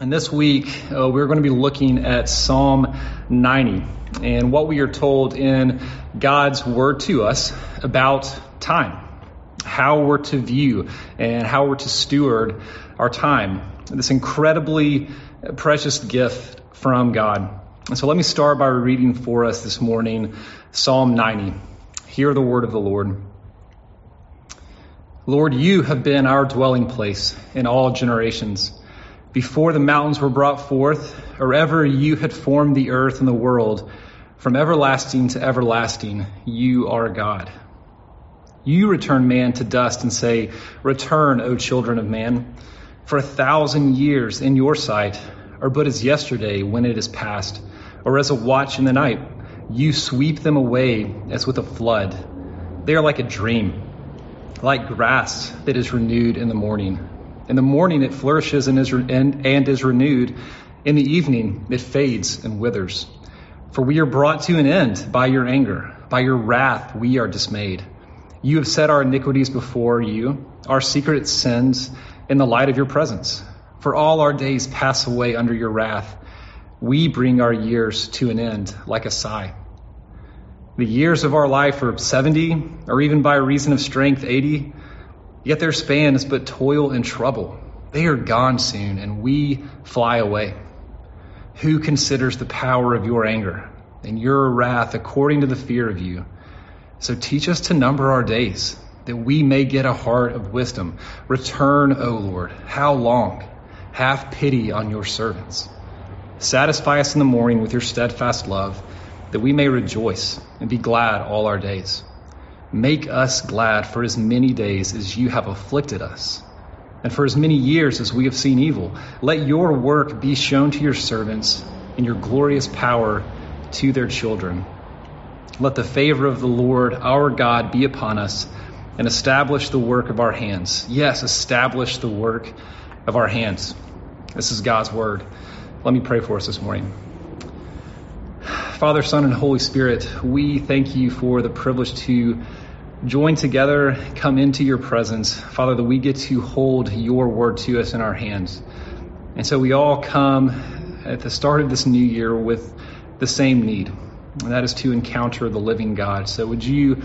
And this week, uh, we're going to be looking at Psalm 90 and what we are told in God's word to us about time, how we're to view and how we're to steward our time. This incredibly precious gift from God. And so let me start by reading for us this morning Psalm 90. Hear the word of the Lord. Lord, you have been our dwelling place in all generations. Before the mountains were brought forth, or ever you had formed the earth and the world, from everlasting to everlasting, you are God. You return man to dust and say, Return, O children of man. For a thousand years in your sight are but as yesterday when it is past, or as a watch in the night. You sweep them away as with a flood. They are like a dream, like grass that is renewed in the morning. In the morning it flourishes and is, and, and is renewed. In the evening it fades and withers. For we are brought to an end by your anger. By your wrath we are dismayed. You have set our iniquities before you, our secret sins in the light of your presence. For all our days pass away under your wrath. We bring our years to an end like a sigh. The years of our life are 70, or even by reason of strength, 80. Yet their span is but toil and trouble. They are gone soon, and we fly away. Who considers the power of your anger and your wrath according to the fear of you? So teach us to number our days, that we may get a heart of wisdom. Return, O Lord. How long? Have pity on your servants. Satisfy us in the morning with your steadfast love, that we may rejoice and be glad all our days. Make us glad for as many days as you have afflicted us, and for as many years as we have seen evil. Let your work be shown to your servants, and your glorious power to their children. Let the favor of the Lord our God be upon us, and establish the work of our hands. Yes, establish the work of our hands. This is God's word. Let me pray for us this morning. Father, Son, and Holy Spirit, we thank you for the privilege to join together, come into your presence. Father, that we get to hold your word to us in our hands. And so we all come at the start of this new year with the same need, and that is to encounter the living God. So would you,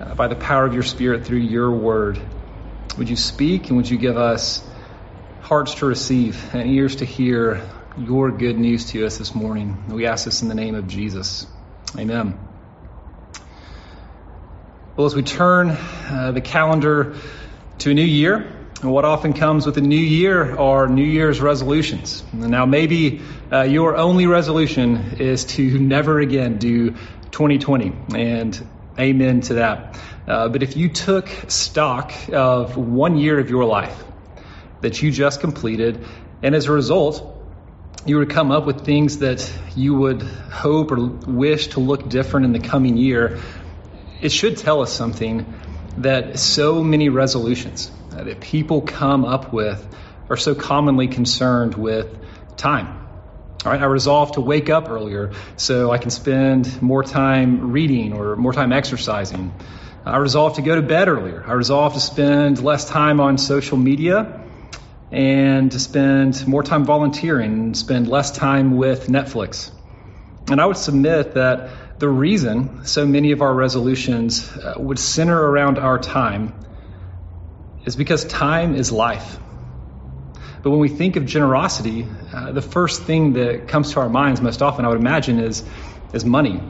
uh, by the power of your Spirit through your word, would you speak and would you give us hearts to receive and ears to hear your good news to us this morning. We ask this in the name of Jesus. Amen. Well, as we turn uh, the calendar to a new year, and what often comes with a new year are New Year's resolutions. Now, maybe uh, your only resolution is to never again do 2020, and amen to that. Uh, but if you took stock of one year of your life that you just completed, and as a result, you would come up with things that you would hope or wish to look different in the coming year, it should tell us something that so many resolutions uh, that people come up with are so commonly concerned with time. All right, I resolved to wake up earlier so I can spend more time reading or more time exercising. I resolved to go to bed earlier. I resolved to spend less time on social media and to spend more time volunteering and spend less time with Netflix. And I would submit that the reason so many of our resolutions uh, would center around our time is because time is life. But when we think of generosity, uh, the first thing that comes to our minds most often, I would imagine, is, is money.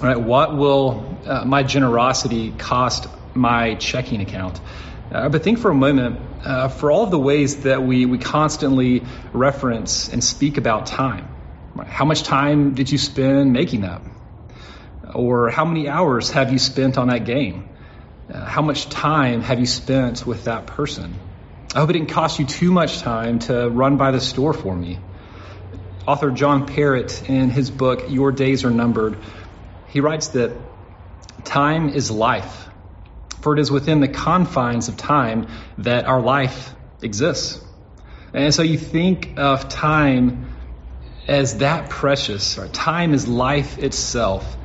Right? What will uh, my generosity cost my checking account? Uh, but think for a moment uh, for all of the ways that we, we constantly reference and speak about time. Right? How much time did you spend making that? Or how many hours have you spent on that game? Uh, how much time have you spent with that person? I hope it didn't cost you too much time to run by the store for me. Author John Perritt, in his book, Your Days Are Numbered, he writes that time is life for it is within the confines of time that our life exists. And so you think of time as that precious, or time is life itself.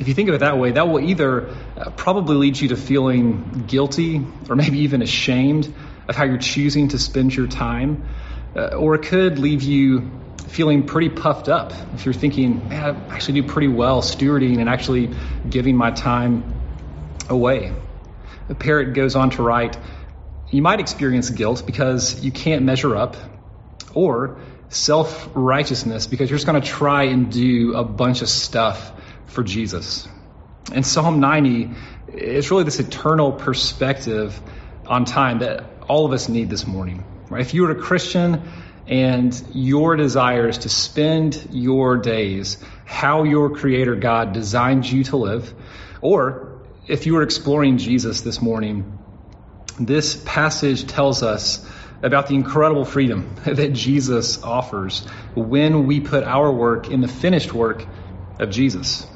If you think of it that way, that will either uh, probably lead you to feeling guilty or maybe even ashamed of how you're choosing to spend your time, Uh, or it could leave you feeling pretty puffed up if you're thinking, man, I actually do pretty well stewarding and actually giving my time away. The Perritt goes on to write, you might experience guilt because you can't measure up, or self righteousness because you're just going to try and do a bunch of stuff for Jesus. And Psalm 90 is really this eternal perspective on time that all of us need this morning. Right? If you are a Christian and your desire is to spend your days how your Creator God designed you to live, or if you are exploring Jesus this morning, this passage tells us about the incredible freedom that Jesus offers when we put our work in the finished work of Jesus.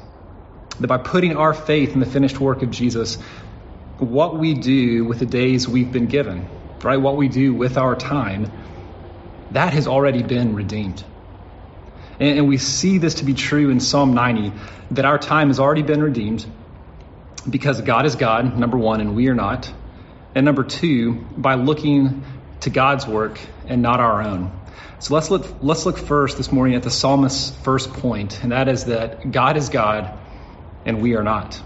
That by putting our faith in the finished work of Jesus, what we do with the days we've been given, right? What we do with our time, that has already been redeemed. And, we see this to be true in Psalm 90 that our time has already been redeemed because God is God, number one, and we are not. And number two, by looking to God's work and not our own. So let's look, let's look first this morning at the psalmist's first point, and that is that God is God and we are not.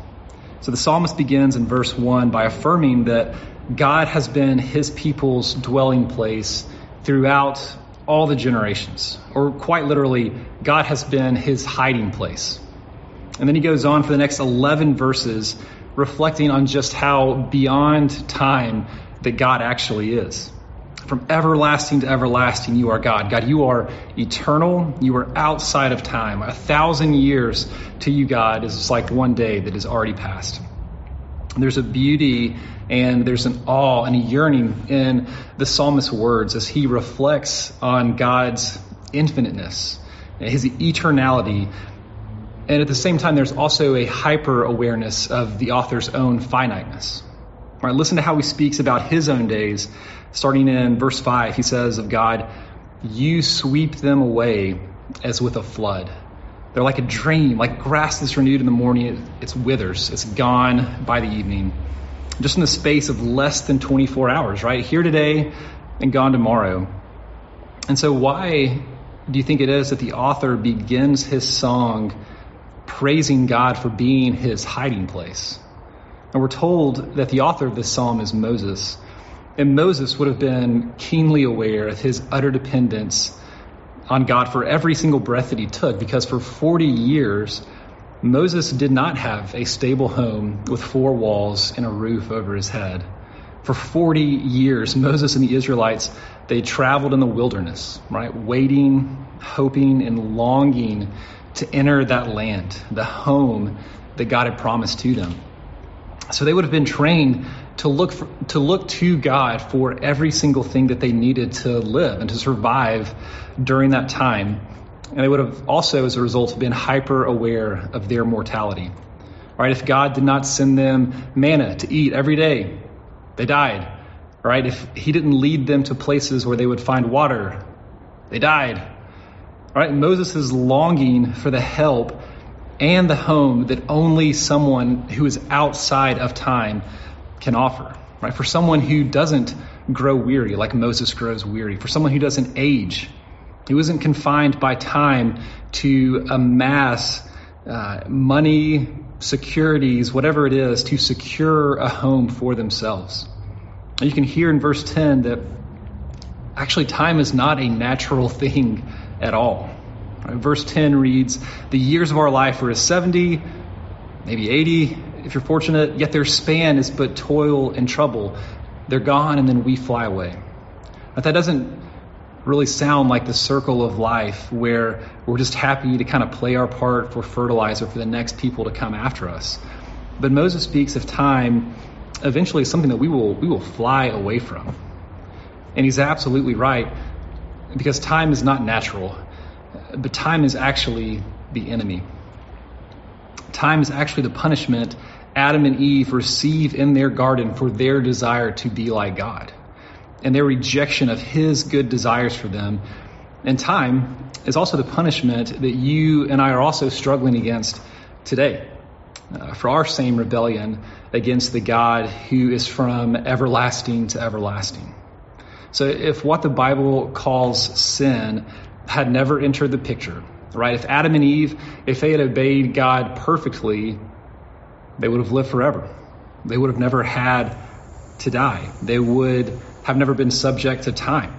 So the psalmist begins in verse 1 by affirming that God has been his people's dwelling place throughout all the generations, or quite literally, God has been his hiding place. And then he goes on for the next 11 verses, reflecting on just how beyond time that God actually is. From everlasting to everlasting, you are God. God, you are eternal. You are outside of time. A thousand years to you, God, is like one day that is already passed. There's a beauty and there's an awe and a yearning in the psalmist's words as he reflects on God's infiniteness, his eternality. And at the same time, there's also a hyper awareness of the author's own finiteness. Right, listen to how he speaks about his own days Starting in verse 5, he says of God, You sweep them away as with a flood. They're like a dream, like grass that's renewed in the morning. It withers, it's gone by the evening. Just in the space of less than 24 hours, right? Here today and gone tomorrow. And so, why do you think it is that the author begins his song praising God for being his hiding place? And we're told that the author of this psalm is Moses. And Moses would have been keenly aware of his utter dependence on God for every single breath that he took, because for 40 years, Moses did not have a stable home with four walls and a roof over his head. For 40 years, Moses and the Israelites, they traveled in the wilderness, right? Waiting, hoping, and longing to enter that land, the home that God had promised to them. So they would have been trained to look for, to look to God for every single thing that they needed to live and to survive during that time. And they would have also, as a result, been hyper aware of their mortality. Right? If God did not send them manna to eat every day, they died. Right? If He didn't lead them to places where they would find water, they died. Right? Moses is longing for the help and the home that only someone who is outside of time can offer. Right? For someone who doesn't grow weary like Moses grows weary, for someone who doesn't age, who isn't confined by time to amass uh, money, securities, whatever it is, to secure a home for themselves. And you can hear in verse 10 that actually time is not a natural thing at all. Right? Verse 10 reads, The years of our life are as 70, maybe 80, if you're fortunate, yet their span is but toil and trouble. They're gone and then we fly away. But that doesn't really sound like the circle of life where we're just happy to kind of play our part for fertilizer for the next people to come after us. But Moses speaks of time eventually something that we will we will fly away from. And he's absolutely right because time is not natural, but time is actually the enemy. Time is actually the punishment Adam and Eve receive in their garden for their desire to be like God and their rejection of His good desires for them. And time is also the punishment that you and I are also struggling against today uh, for our same rebellion against the God who is from everlasting to everlasting. So if what the Bible calls sin had never entered the picture, right? If Adam and Eve, if they had obeyed God perfectly, they would have lived forever. They would have never had to die. They would have never been subject to time.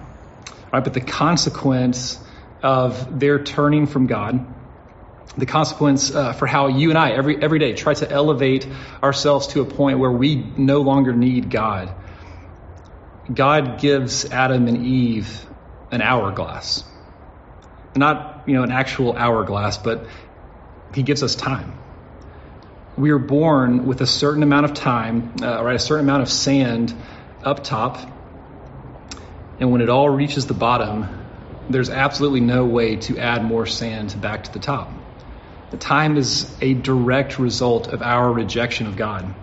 Right? But the consequence of their turning from God, the consequence uh, for how you and I every every day try to elevate ourselves to a point where we no longer need God. God gives Adam and Eve an hourglass. Not, you know, an actual hourglass, but he gives us time. We are born with a certain amount of time, uh, right, a certain amount of sand up top. And when it all reaches the bottom, there's absolutely no way to add more sand back to the top. The time is a direct result of our rejection of God.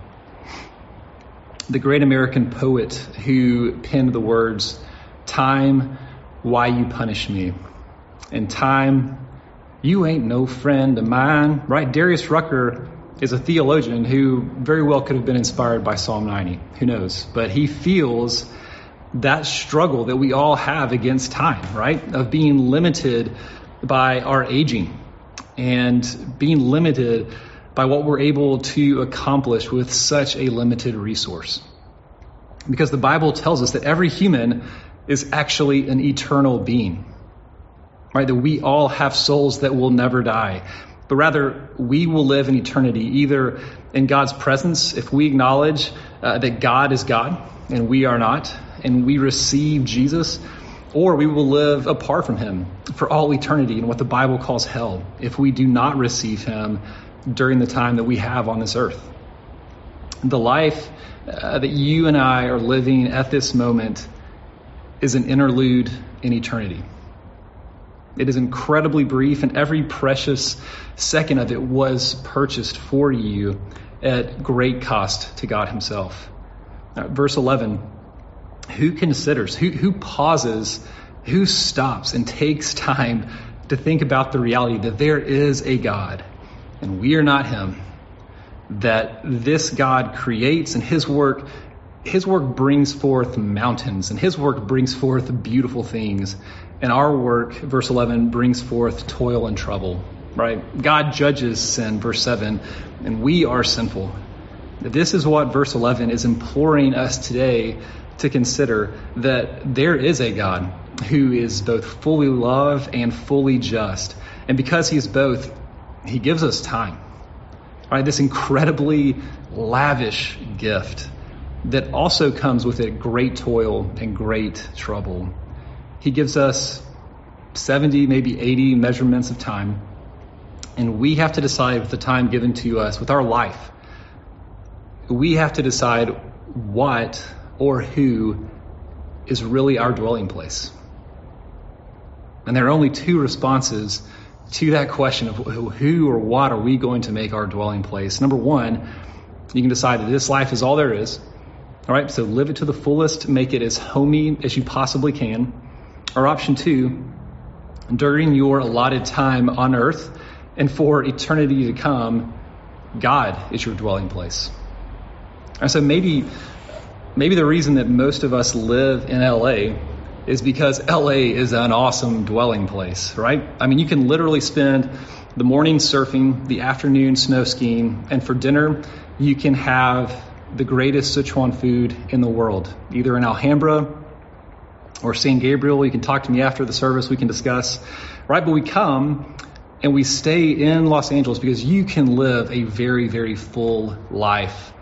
The great American poet who penned the words, Time, why you punish me? And time, you ain't no friend of mine, right? Darius Rucker is a theologian who very well could have been inspired by Psalm 90. Who knows? But he feels that struggle that we all have against time, right? Of being limited by our aging and being limited by what we're able to accomplish with such a limited resource. Because the Bible tells us that every human is actually an eternal being, right? That we all have souls that will never die, but rather we will live in eternity either in God's presence if we acknowledge uh, that God is God and we are not, and we receive Jesus, or we will live apart from Him for all eternity in what the Bible calls hell if we do not receive Him during the time that we have on this earth. The life uh, that you and I are living at this moment is an interlude in eternity. It is incredibly brief, and every precious second of it was purchased for you at great cost to God Himself. Verse 11 Who considers, who, who pauses, who stops and takes time to think about the reality that there is a God and we are not Him? That this God creates and His work his work brings forth mountains and his work brings forth beautiful things and our work verse 11 brings forth toil and trouble right god judges sin verse 7 and we are sinful this is what verse 11 is imploring us today to consider that there is a God who is both fully love and fully just. And because he is both, he gives us time. Right? This incredibly lavish gift that also comes with it great toil and great trouble. He gives us 70, maybe 80 measurements of time. And we have to decide with the time given to us, with our life, we have to decide what or who is really our dwelling place. And there are only two responses to that question of who or what are we going to make our dwelling place. Number one, you can decide that this life is all there is. All right, so live it to the fullest, make it as homey as you possibly can. Or option two, during your allotted time on earth and for eternity to come, God is your dwelling place. And so maybe, maybe the reason that most of us live in LA is because LA is an awesome dwelling place, right? I mean, you can literally spend the morning surfing, the afternoon snow skiing, and for dinner, you can have the greatest Sichuan food in the world, either in Alhambra or San Gabriel. You can talk to me after the service, we can discuss, right? But we come and we stay in Los Angeles because you can live a very, very full life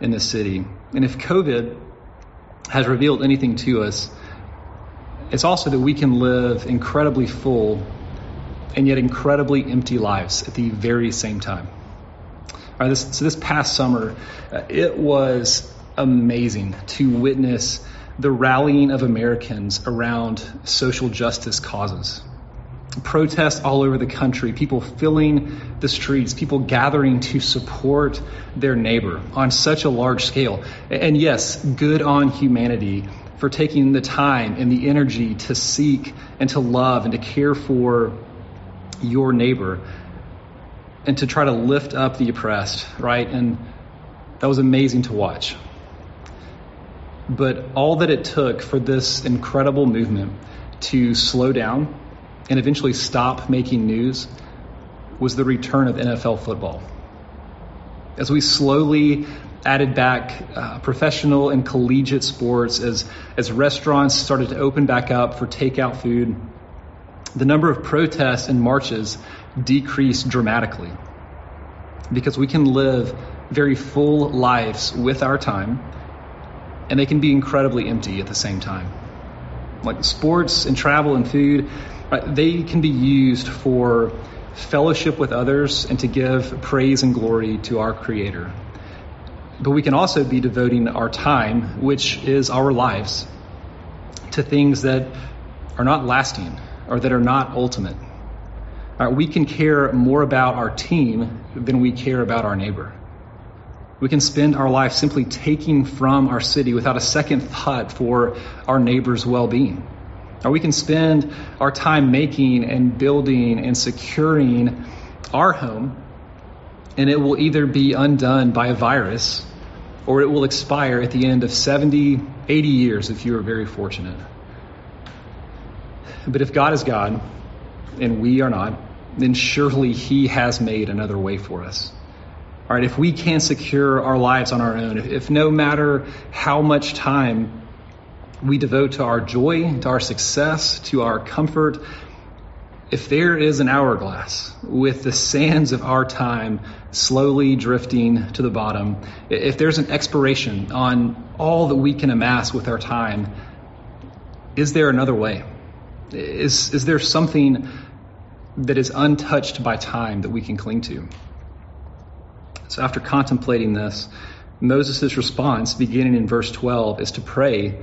in this city. And if COVID has revealed anything to us, it's also that we can live incredibly full and yet incredibly empty lives at the very same time. All right, this, so this past summer, uh, it was amazing to witness the rallying of Americans around social justice causes protests all over the country, people filling the streets, people gathering to support their neighbor on such a large scale. And yes, good on humanity for taking the time and the energy to seek and to love and to care for your neighbor and to try to lift up the oppressed, right? And that was amazing to watch. But all that it took for this incredible movement to slow down and eventually stop making news was the return of NFL football. As we slowly added back uh, professional and collegiate sports, as, as restaurants started to open back up for takeout food, the number of protests and marches decreased dramatically because we can live very full lives with our time and they can be incredibly empty at the same time. Like sports and travel and food, right, they can be used for fellowship with others and to give praise and glory to our Creator. But we can also be devoting our time, which is our lives, to things that are not lasting or that are not ultimate. Right, we can care more about our team than we care about our neighbor. We can spend our life simply taking from our city without a second thought for our neighbor's well being. Or we can spend our time making and building and securing our home, and it will either be undone by a virus or it will expire at the end of 70, 80 years if you are very fortunate. But if God is God and we are not, then surely He has made another way for us. All right, if we can't secure our lives on our own, if, if no matter how much time we devote to our joy, to our success, to our comfort, if there is an hourglass with the sands of our time slowly drifting to the bottom, if there's an expiration on all that we can amass with our time, is there another way? Is, is there something that is untouched by time that we can cling to? So after contemplating this, Moses' response, beginning in verse 12, is to pray,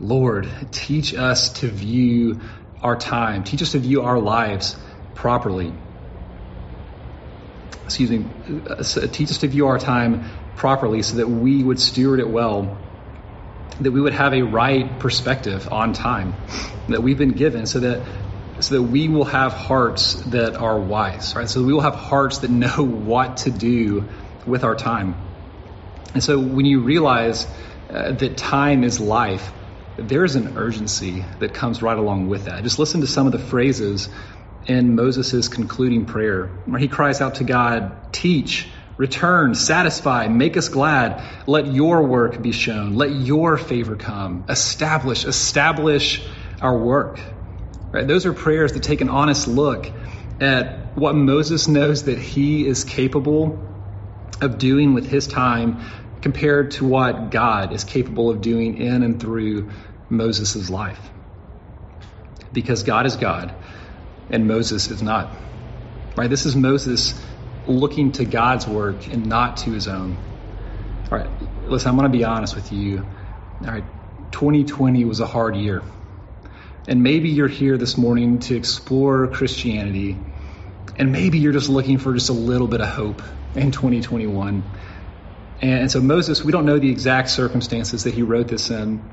Lord, teach us to view our time, teach us to view our lives properly. Excuse me, uh, teach us to view our time properly so that we would steward it well, that we would have a right perspective on time that we've been given so that so that we will have hearts that are wise, right? So we will have hearts that know what to do with our time. And so when you realize uh, that time is life, there is an urgency that comes right along with that. Just listen to some of the phrases in Moses' concluding prayer, where he cries out to God, Teach, return, satisfy, make us glad. Let your work be shown. Let your favor come. Establish, establish our work. Right? Those are prayers that take an honest look at what Moses knows that he is capable of doing with his time compared to what God is capable of doing in and through Moses' life. Because God is God and Moses is not. Right? This is Moses looking to God's work and not to his own. All right, listen, I'm going to be honest with you. All right, 2020 was a hard year. And maybe you're here this morning to explore Christianity, and maybe you're just looking for just a little bit of hope in 2021. And so Moses, we don't know the exact circumstances that he wrote this in,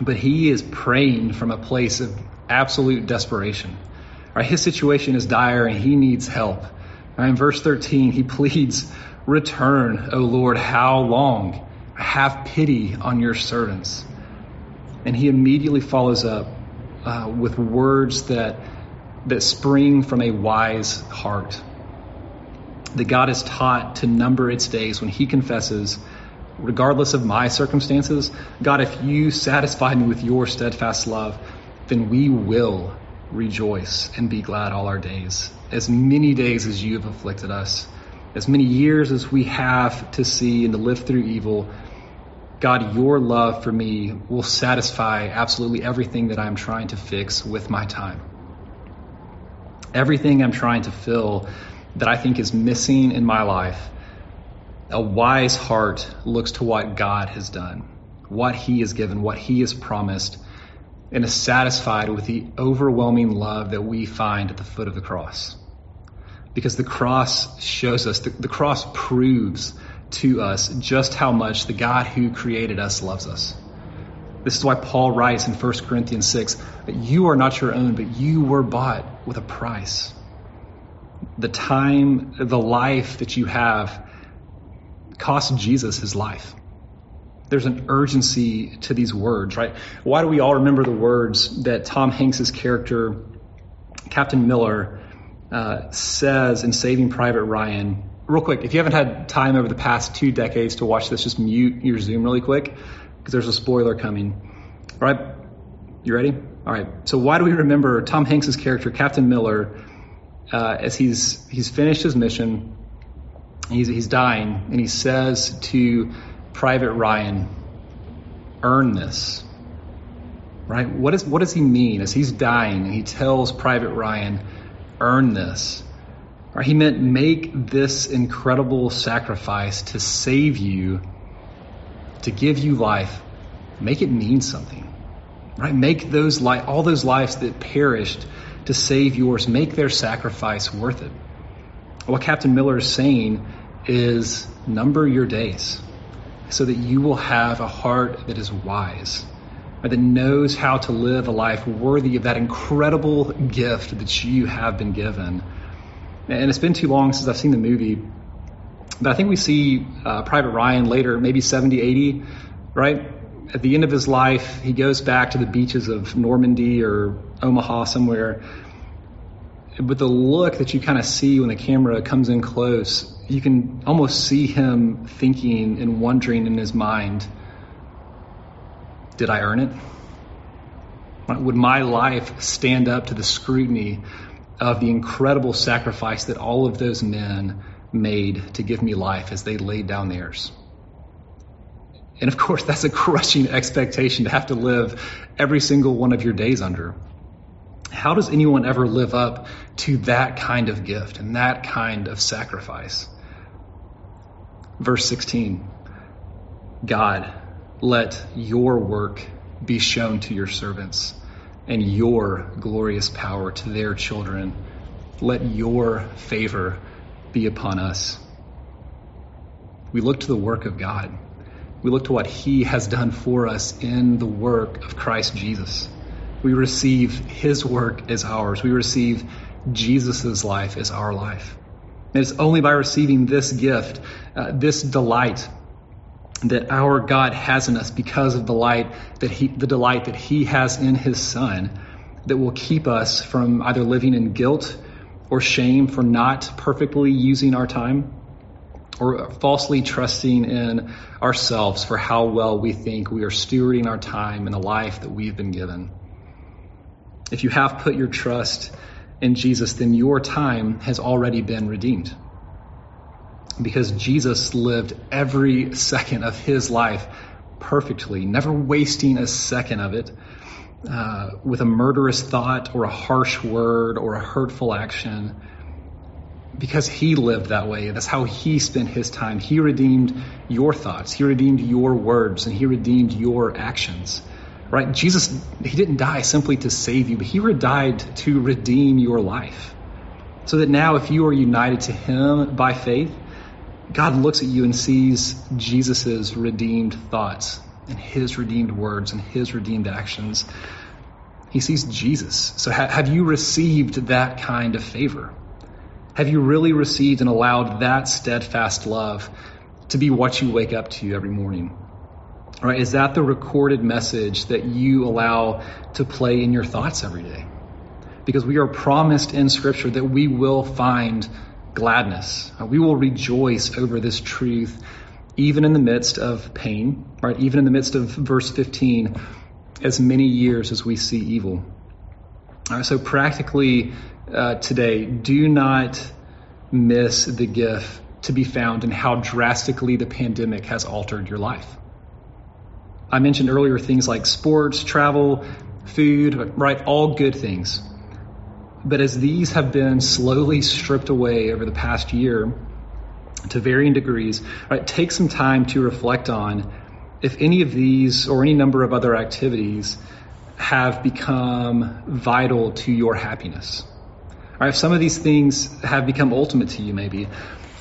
but he is praying from a place of absolute desperation. Right? His situation is dire and he needs help. Right? In verse 13, he pleads, Return, O Lord, how long? Have pity on your servants. And he immediately follows up uh, with words that, that spring from a wise heart. That God is taught to number its days when he confesses, regardless of my circumstances, God, if you satisfy me with your steadfast love, then we will rejoice and be glad all our days. As many days as you have afflicted us, as many years as we have to see and to live through evil, God, your love for me will satisfy absolutely everything that I'm trying to fix with my time. Everything I'm trying to fill that I think is missing in my life a wise heart looks to what God has done, what He has given, what He has promised, and is satisfied with the overwhelming love that we find at the foot of the cross. Because the cross shows us, the, the cross proves to us just how much the God who created us loves us. This is why Paul writes in 1 Corinthians 6 that you are not your own, but you were bought with a price. The time, the life that you have cost Jesus his life. There's an urgency to these words, right? Why do we all remember the words that Tom Hanks's character, Captain Miller, uh, says in Saving Private Ryan? Real quick, if you haven't had time over the past two decades to watch this, just mute your Zoom really quick because there's a spoiler coming. All right, you ready? All right. So why do we remember Tom Hanks's character, Captain Miller, uh, as he's he's finished his mission, he's he's dying, and he says to Private Ryan, "Earn this." Right? What is what does he mean as he's dying? And he tells Private Ryan, "Earn this." Right? He meant make this incredible sacrifice to save you, to give you life. Make it mean something. Right? Make those li- all those lives that perished to save yours, make their sacrifice worth it. What Captain Miller is saying is number your days so that you will have a heart that is wise, or that knows how to live a life worthy of that incredible gift that you have been given. And it's been too long since I've seen the movie, but I think we see uh, Private Ryan later, maybe 70, 80, right? At the end of his life, he goes back to the beaches of Normandy or Omaha somewhere. But the look that you kind of see when the camera comes in close, you can almost see him thinking and wondering in his mind, did I earn it? Would my life stand up to the scrutiny of the incredible sacrifice that all of those men made to give me life as they laid down theirs? And of course, that's a crushing expectation to have to live every single one of your days under. How does anyone ever live up to that kind of gift and that kind of sacrifice? Verse 16 God, let your work be shown to your servants and your glorious power to their children. Let your favor be upon us. We look to the work of God. We look to what He has done for us in the work of Christ Jesus. We receive His work as ours. We receive Jesus' life as our life. And it's only by receiving this gift, uh, this delight that our God has in us because of the light that he, the delight that He has in His Son, that will keep us from either living in guilt or shame for not perfectly using our time, or falsely trusting in ourselves for how well we think we are stewarding our time and the life that we've been given. If you have put your trust in Jesus, then your time has already been redeemed. Because Jesus lived every second of his life perfectly, never wasting a second of it uh, with a murderous thought or a harsh word or a hurtful action. Because he lived that way. That's how he spent his time. He redeemed your thoughts, he redeemed your words, and he redeemed your actions right? Jesus, he didn't die simply to save you, but he died to redeem your life. So that now, if you are united to him by faith, God looks at you and sees Jesus' redeemed thoughts and his redeemed words and his redeemed actions. He sees Jesus. So, ha- have you received that kind of favor? Have you really received and allowed that steadfast love to be what you wake up to every morning? Right? Is that the recorded message that you allow to play in your thoughts every day? Because we are promised in Scripture that we will find gladness. Uh, we will rejoice over this truth even in the midst of pain, right? Even in the midst of verse 15, as many years as we see evil. All right, so practically uh, today, do not miss the gift to be found in how drastically the pandemic has altered your life. I mentioned earlier things like sports, travel, food, right? All good things. But as these have been slowly stripped away over the past year to varying degrees, right, take some time to reflect on if any of these or any number of other activities have become vital to your happiness. Or if some of these things have become ultimate to you, maybe,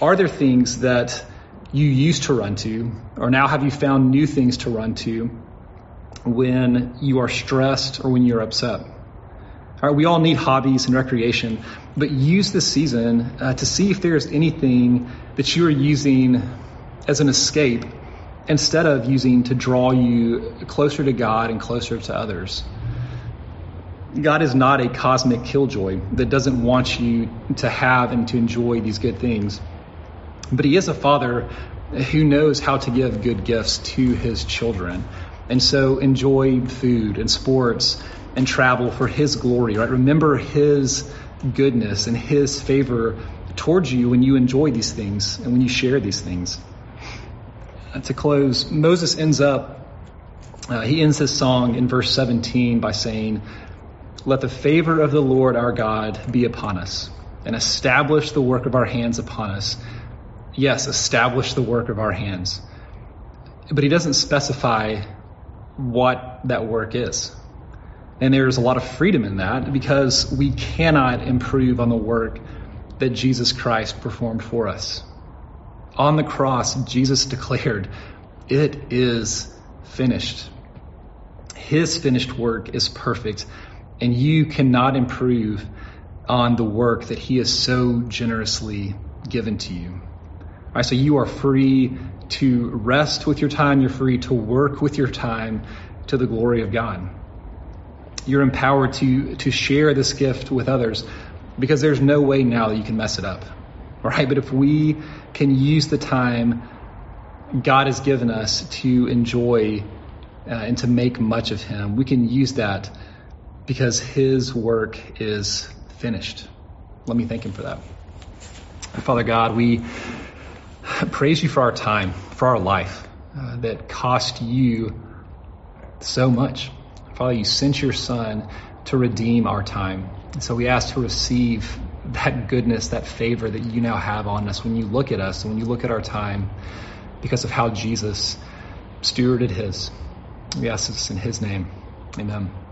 are there things that you used to run to, or now have you found new things to run to when you are stressed or when you're upset? We all need hobbies and recreation, but use this season uh, to see if there's anything that you are using as an escape instead of using to draw you closer to God and closer to others. God is not a cosmic killjoy that doesn't want you to have and to enjoy these good things. But He is a Father who knows how to give good gifts to His children. And so enjoy food and sports and travel for His glory, right? Remember His goodness and His favor towards you when you enjoy these things and when you share these things. Uh, to close, Moses ends up, uh, he ends his song in verse 17 by saying, Let the favor of the Lord our God be upon us and establish the work of our hands upon us. Yes, establish the work of our hands. But he doesn't specify what that work is. And there's a lot of freedom in that because we cannot improve on the work that Jesus Christ performed for us. On the cross, Jesus declared, It is finished. His finished work is perfect, and you cannot improve on the work that He has so generously given to you. All right, so you are free to rest with your time, you're free to work with your time to the glory of God. You're empowered to, to share this gift with others because there's no way now that you can mess it up right? But if we can use the time God has given us to enjoy uh, and to make much of Him, we can use that because His work is finished. Let me thank Him for that. Father God, we praise you for our time, for our life uh, that cost you so much. Father, you sent your Son to redeem our time. And so we ask to receive that goodness, that favor that you now have on us when you look at us and when you look at our time because of how Jesus stewarded his. We ask this in his name. Amen.